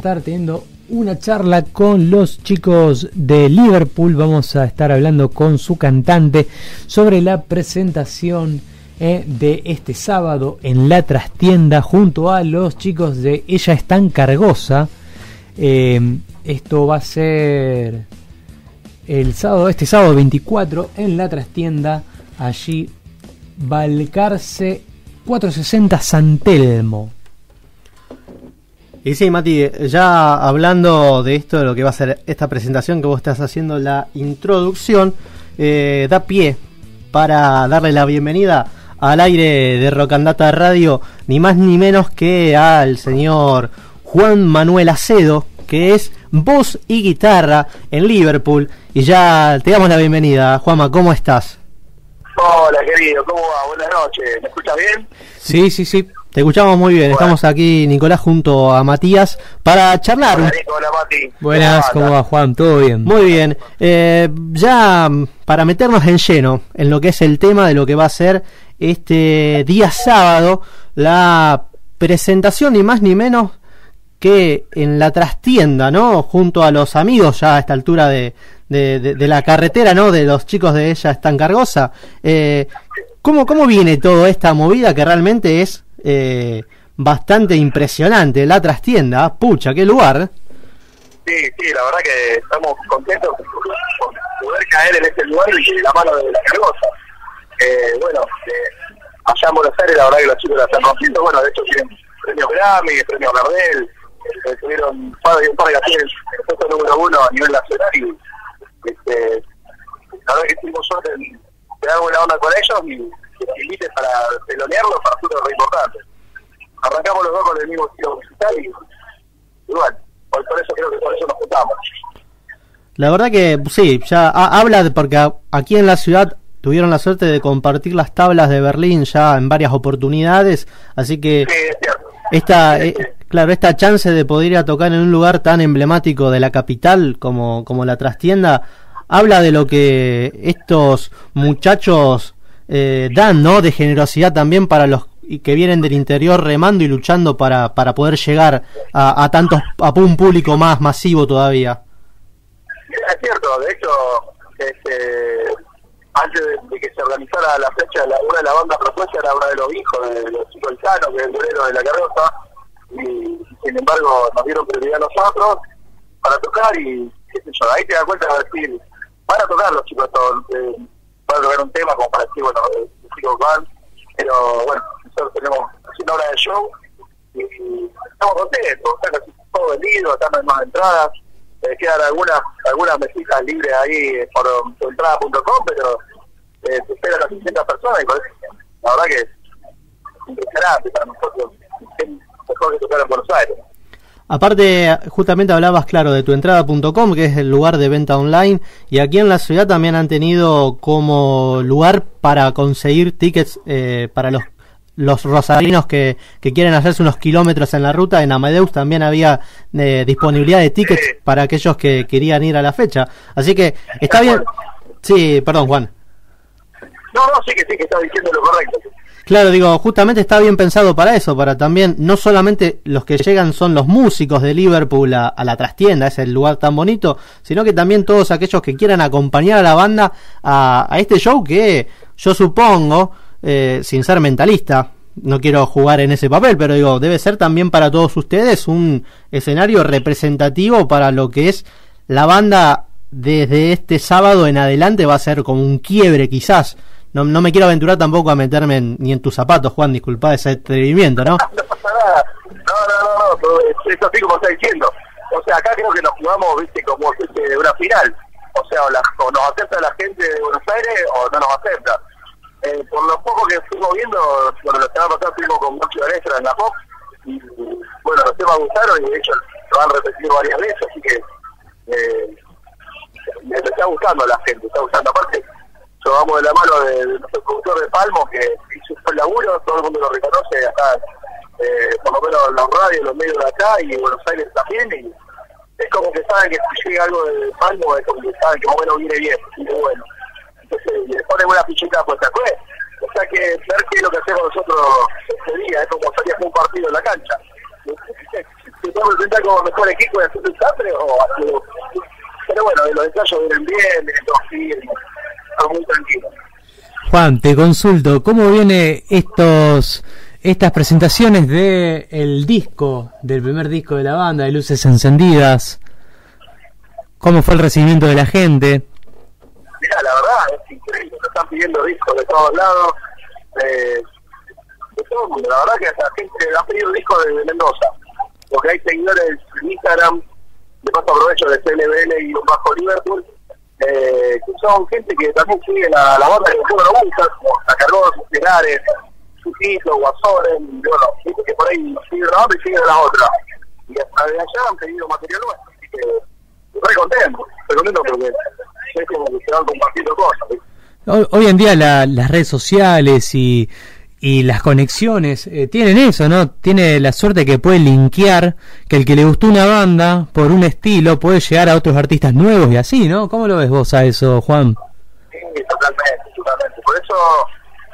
estar teniendo una charla con los chicos de Liverpool. Vamos a estar hablando con su cantante sobre la presentación eh, de este sábado en la trastienda junto a los chicos de Ella es tan cargosa. Eh, esto va a ser el sábado, este sábado 24 en la trastienda, allí Balcarce 460 San Telmo. Y sí, Mati, ya hablando de esto, de lo que va a ser esta presentación que vos estás haciendo, la introducción, eh, da pie para darle la bienvenida al aire de Rocandata Radio, ni más ni menos que al señor Juan Manuel Acedo, que es voz y guitarra en Liverpool. Y ya te damos la bienvenida, Juanma, ¿cómo estás? Hola, querido, ¿cómo va? Buenas noches, ¿me escuchas bien? Sí, sí, sí. Te escuchamos muy bien. Estamos aquí, Nicolás, junto a Matías, para charlar. Hola, Nicolás, Mati. Buenas, ¿cómo va, Juan? ¿Todo bien? Muy bien. Eh, ya mm, para meternos en lleno en lo que es el tema de lo que va a ser este día sábado, la presentación ni más ni menos que en la trastienda, ¿no? Junto a los amigos ya a esta altura de, de, la carretera, ¿no? De los chicos de ella están cargosa. Eh, ¿cómo, ¿Cómo viene toda esta movida que realmente es eh, bastante impresionante. La trastienda, pucha, qué lugar. Sí, sí, la verdad que estamos contentos por poder caer en este lugar y la mano de la cargosa. Eh, bueno, eh, allá en Buenos Aires la verdad que los chicos la están rompiendo. Bueno, de hecho tienen premios Grammy, premios Gardel, eh, tuvieron un par de, de canciones el puesto número uno a nivel nacional y este, la verdad que tuvimos suerte en dar buena onda con ellos y que para telonearlo para nosotros es re importante. Arrancamos los dos con el mismo estilo musical y, igual, por, eso creo que por eso nos juntamos. La verdad que sí, ya habla de, porque aquí en la ciudad tuvieron la suerte de compartir las tablas de Berlín ya en varias oportunidades, así que esta, eh, claro, esta chance de poder ir a tocar en un lugar tan emblemático de la capital como, como la trastienda, habla de lo que estos muchachos eh, dan, ¿no? De generosidad también para los que vienen del interior remando y luchando para, para poder llegar a, a tantos a un público más masivo todavía. Es cierto, de hecho, este, antes de, que se organizara la fecha, la, una de las bandas propuestas era una de los hijos de, los chicos Cano, que es el de la carroza, y sin embargo nos dieron prioridad a nosotros para tocar y qué sé yo, ahí te das cuenta de decir, van a tocar los chicos todos. Para lograr un tema como para decir, bueno, van, pero bueno, nosotros tenemos una hora de show y estamos contentos, está casi todo vendido, están más entradas, eh, quedan algunas algunas mesitas libres ahí por entrada.com, pero eh, se esperan las 600 personas y la verdad que es impresionante para nosotros, mejor que tocar en Buenos Aires. Aparte, justamente hablabas, claro, de tuentrada.com, que es el lugar de venta online, y aquí en la ciudad también han tenido como lugar para conseguir tickets eh, para los los rosarinos que, que quieren hacerse unos kilómetros en la ruta, en Amadeus también había eh, disponibilidad de tickets para aquellos que querían ir a la fecha. Así que está bien. Sí, perdón, Juan. No, no, sí que sí que está diciendo lo correcto. Claro, digo, justamente está bien pensado para eso, para también, no solamente los que llegan son los músicos de Liverpool a, la trastienda, es el lugar tan bonito, sino que también todos aquellos que quieran acompañar a la banda a, este show que yo supongo, eh, sin ser mentalista, no quiero jugar en ese papel, pero digo, debe ser también para todos ustedes un escenario representativo para lo que es la banda desde este sábado en adelante, va a ser como un quiebre quizás no, no me quiero aventurar tampoco a meterme ni en tus zapatos, Juan, disculpa ese atrevimiento, ¿no? no pasa nada. No, no, no, no, es así como está diciendo. O sea, acá creo que nos jugamos, viste, como de una final. O sea, o, nos acepta la gente de Buenos Aires o no nos acepta. Eh, por lo poco que fuimos viendo, bueno, la semana pasada estuvimos con mucho extra en la POP y bueno, los temas gustaron y de hecho lo han repetido varias veces, así que eh, me está gustando la gente, está gustando. Aparte, yo vamos de la mano de, nuestro productor de Palmo, que hizo el laburo, todo el mundo lo reconoce acá, eh, por lo menos en los radios, en los medios de acá y en Buenos Aires también. Y es como que saben que si llega algo de Palmo, es como que saben que más o menos viene bien, y bueno. Entonces le ponen una puesta. Pues, o sea que ver qué es lo que hacemos nosotros este día, es como salir un partido en la cancha. se puede presentar como mejor equipo de hacer desastre o. Pero bueno, los ensayos vienen bien, vienen todos firmes, estamos muy tranquilos. Juan, te consulto, ¿cómo viene estos estas presentaciones de el disco, del primer disco de la banda, de Luces Encendidas? ¿Cómo fue el recibimiento de la gente? Mira, la verdad es increíble, nos están pidiendo discos de todos lados, eh, de todo el mundo. La verdad que la gente ha pedido discos de Mendoza, porque hay seguidores en Instagram, de paso aprovecho de CLBL y un bajo Liverpool, eh, que son gente que también sigue la, la banda que nosotros nos gusta, como Sacargos, Pilares, Sutito, Guasores, bueno, gente que por ahí sigue la otra y sigue la otra. Y hasta de allá han pedido material nuestro, así que estoy contento, estoy contento porque es como que se van compartiendo cosas. ¿sí? Hoy, hoy en día la- las redes sociales y, y las conexiones eh, tienen eso, ¿no? Tiene la suerte que puede linkear que el que le gustó una banda por un estilo puede llegar a otros artistas nuevos y así, ¿no? ¿Cómo lo ves vos a eso, Juan? Sí, totalmente, totalmente. Por eso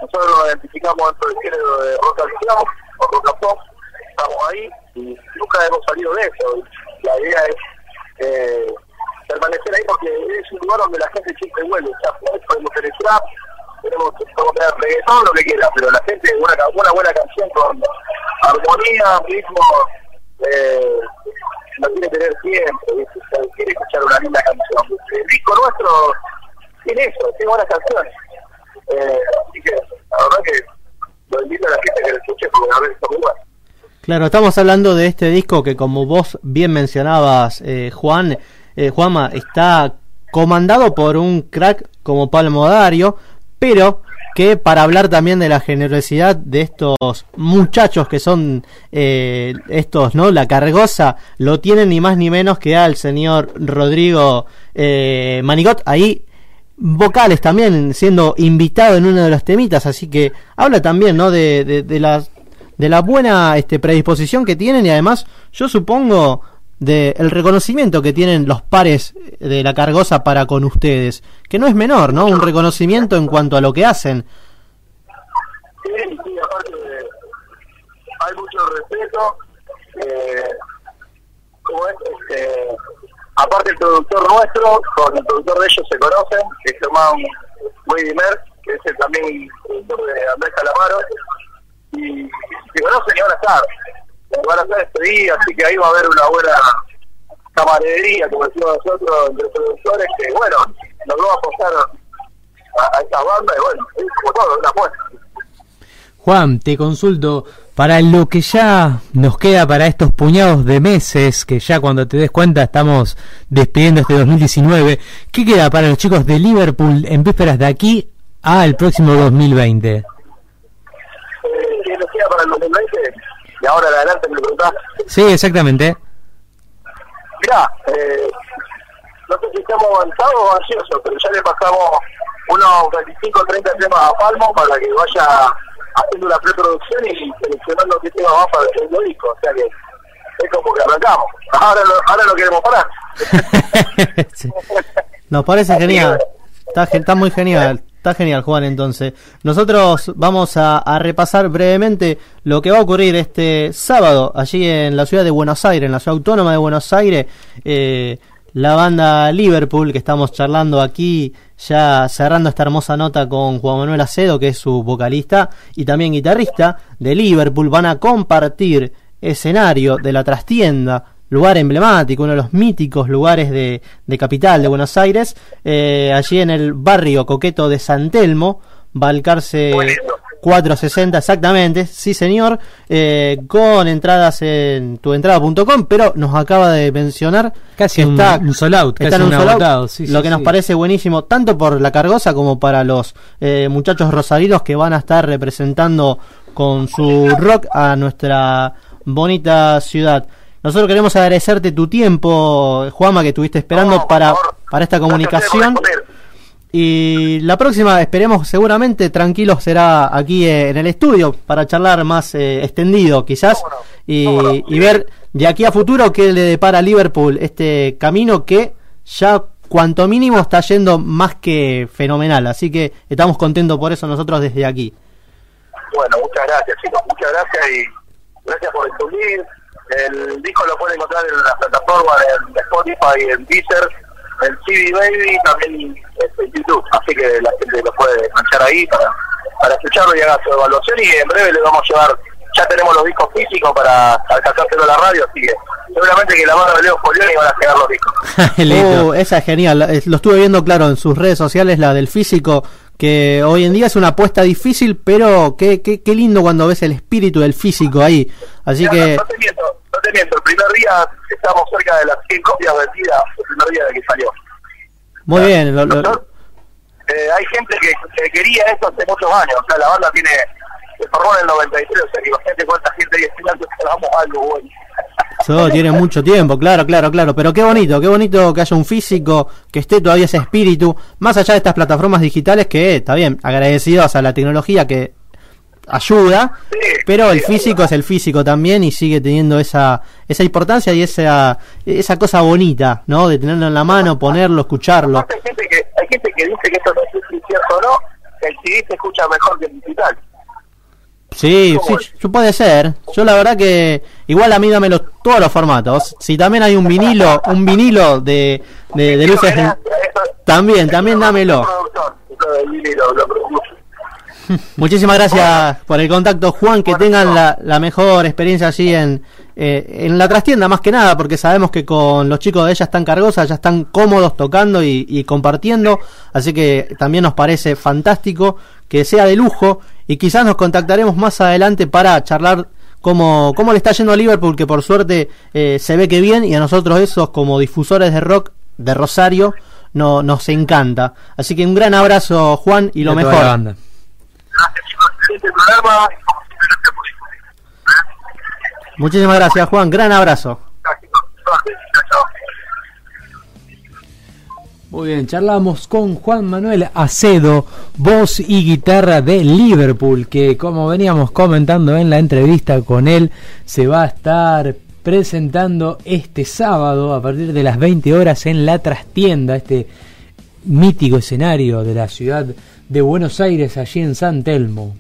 nosotros nos identificamos dentro del género de rock alternativo o rock and pop, estamos ahí y nunca hemos salido de eso. La idea es eh, permanecer ahí porque es un lugar donde la gente siempre vuelve. O sea, podemos tener trap, tenemos reggaetón, lo que quiera, pero la gente, una, una buena canción con armonía, ritmo, eh, no quiere tener siempre, quiere escuchar una linda canción. El disco nuestro tiene eso, tiene buenas canciones. Eh, así que la verdad que lo invito a la gente que lo escuche porque a veces está muy. Claro, estamos hablando de este disco que como vos bien mencionabas, eh, Juan, eh, Juanma, está comandado por un crack como Palmo Dario, pero que para hablar también de la generosidad de estos muchachos que son eh, estos, ¿no? La cargosa, lo tienen ni más ni menos que al señor Rodrigo eh, Manigot, ahí vocales también siendo invitado en uno de los temitas, así que habla también, ¿no? De, de, de las de la buena este, predisposición que tienen y además yo supongo de el reconocimiento que tienen los pares de la cargosa para con ustedes, que no es menor, ¿no? Un reconocimiento en cuanto a lo que hacen. Sí, sí, aparte de- hay mucho respeto. Eh, como es, este, aparte el productor nuestro, con el productor de ellos se conocen, que se llama Wade Mer, que es el también productor de Andrés Calamaro, y se conocen y van a. Van a estar este día, así que ahí va a haber una buena camaradería, como decimos nosotros, entre productores, que bueno, nos vamos a apostar a, a esta banda y bueno, es como todo, una apuesta. Juan, te consulto, para lo que ya nos queda para estos puñados de meses, que ya cuando te des cuenta estamos despidiendo este 2019, ¿qué queda para los chicos de Liverpool en vísperas de aquí al próximo 2020? eh, ¿qué nos queda para el 2020? Y ahora en adelante me lo preguntás. Sí, exactamente. Mirá, eh, no sé si estamos avanzados o ansiosos, pero ya le pasamos unos 25 o 30 temas a Palmo para que vaya haciendo la preproducción y seleccionando qué tema va para el segundo disco. O sea que es como que arrancamos. Ahora no, ahora no queremos parar. Sí. Nos parece genial. Está, está muy genial. Está genial, Juan, entonces. Nosotros vamos a, repasar brevemente lo que va a ocurrir este sábado allí en la ciudad de Buenos Aires, en la ciudad autónoma de Buenos Aires. Eh, la banda Liverpool, que estamos charlando aquí, ya cerrando esta hermosa nota con Juan Manuel Acedo, que es su vocalista y también guitarrista de Liverpool, van a compartir escenario de la trastienda lugar emblemático, uno de los míticos lugares de, de capital de Buenos Aires, eh, allí en el barrio coqueto de San Telmo, Balcarce Buenísimo. 460 exactamente, sí señor, eh, con entradas en tuentrada.com, pero nos acaba de mencionar Casi que un- un sold out, está casi en un un sold out, agotado, sí, lo sí, que nos parece buenísimo, tanto por la cargosa como para los eh, muchachos rosarinos que van a estar representando con su rock a nuestra bonita ciudad. Nosotros queremos agradecerte tu tiempo, Juama, que estuviste esperando No, para, favor. para esta comunicación. Y la próxima, esperemos seguramente tranquilo, será aquí eh, en el estudio para charlar más eh, extendido quizás no, y, y ver de aquí a futuro qué le depara a Liverpool este camino que ya cuanto mínimo está yendo más que fenomenal. Así que estamos contentos por eso nosotros desde aquí. Bueno, muchas gracias, chicos. Muchas gracias y gracias por difundir. El disco lo pueden encontrar en la plataforma en Spotify, en Deezer, en CD Baby, también en YouTube. Así que la gente lo puede manchar ahí para, para escucharlo y haga su evaluación. Y en breve le vamos a llevar, ya tenemos los discos físicos para alcanzárselo a la radio, así que seguramente que la mano de Leo Polioni van a llegar los discos. oh, esa es genial, lo estuve viendo claro en sus redes sociales, la del físico que hoy en día es una apuesta difícil, pero qué, qué, qué lindo cuando ves el espíritu del físico ahí. Así que... No, te miento, no te miento, el primer día estamos cerca de las 100 copias vendidas, el primer día de que salió. Muy bien. Lo, eh, hay gente que, que, quería esto hace muchos años, o sea, la banda tiene, se formó en el 93, o sea, que imagínate cuánta gente hay esperando que hagamos algo bueno. Eso tiene mucho tiempo, claro, claro, claro. Pero qué bonito, qué bonito que haya un físico, que esté todavía ese espíritu, más allá de estas plataformas digitales que, está bien, agradecidos a la tecnología que ayuda, pero el físico es el físico también y sigue teniendo esa esa importancia y esa esa cosa bonita, ¿no? De tenerlo en la mano, ponerlo, escucharlo. Hay gente que, hay gente que dice que esto no es cierto o no, el CD se escucha mejor que el digital. Sí, sí, puede ser. Yo la verdad que igual a mí dámelo todos los formatos. Si también hay un vinilo, un vinilo de, de, luces, también, también dámelo. Muchísimas gracias por el contacto, Juan. Que tengan la, la mejor experiencia allí en, eh, en la trastienda, más que nada, porque sabemos que con los chicos de ella están cargosas, ya están cómodos tocando y, y compartiendo. Así que también nos parece fantástico que sea de lujo y quizás nos contactaremos más adelante para charlar cómo, cómo le está yendo a Liverpool, que por suerte eh, se ve que bien y a nosotros esos como difusores de rock de Rosario no, nos encanta. Así que un gran abrazo Juan y lo mejor. Gracias chicos, programa. Muchísimas gracias Juan, gran abrazo. Muy bien, charlamos con Juan Manuel Acedo, voz y guitarra de Liverpool, que como veníamos comentando en la entrevista con él, se va a estar presentando este sábado a partir de las 20 horas en la trastienda, este mítico escenario de la ciudad de Buenos Aires, allí en San Telmo.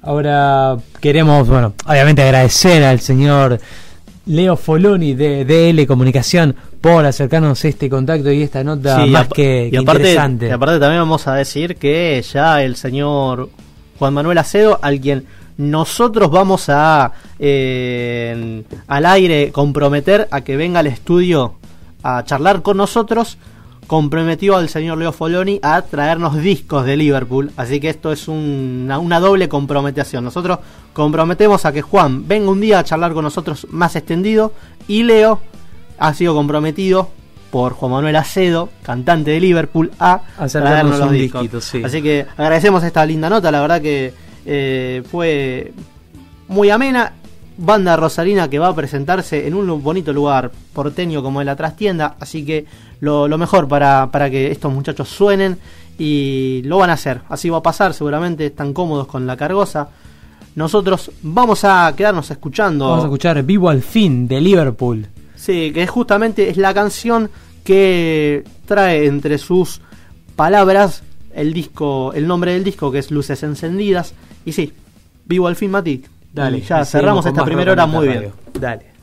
Ahora queremos, bueno, obviamente agradecer al señor Leo Foloni de DL Comunicación por acercarnos este contacto y esta nota más que, interesante. Y aparte también vamos a decir que ya el señor Juan Manuel Acedo, al quien nosotros vamos a eh, al aire comprometer a que venga al estudio a charlar con nosotros, comprometió al señor Leo Foloni a traernos discos de Liverpool. Así que esto es una, una, doble comprometición. Nosotros comprometemos a que Juan venga un día a charlar con nosotros más extendido y Leo ha sido comprometido por Juan Manuel Acedo, cantante de Liverpool, a traernos los discos. Así que agradecemos esta linda nota, la verdad que eh, fue muy amena. Banda Rosarina que va a presentarse en un bonito lugar porteño como en la trastienda, así que lo, mejor para, para que estos muchachos suenen y lo van a hacer. Así va a pasar, seguramente están cómodos con la cargosa. Nosotros vamos a quedarnos escuchando. Vamos a escuchar Vivo al fin de Liverpool. Sí, que justamente es la canción que trae entre sus palabras el disco, el nombre del disco que es Luces Encendidas. Y sí, vivo al fin, Mati. Dale, ya cerramos esta primera hora muy bien. Dale.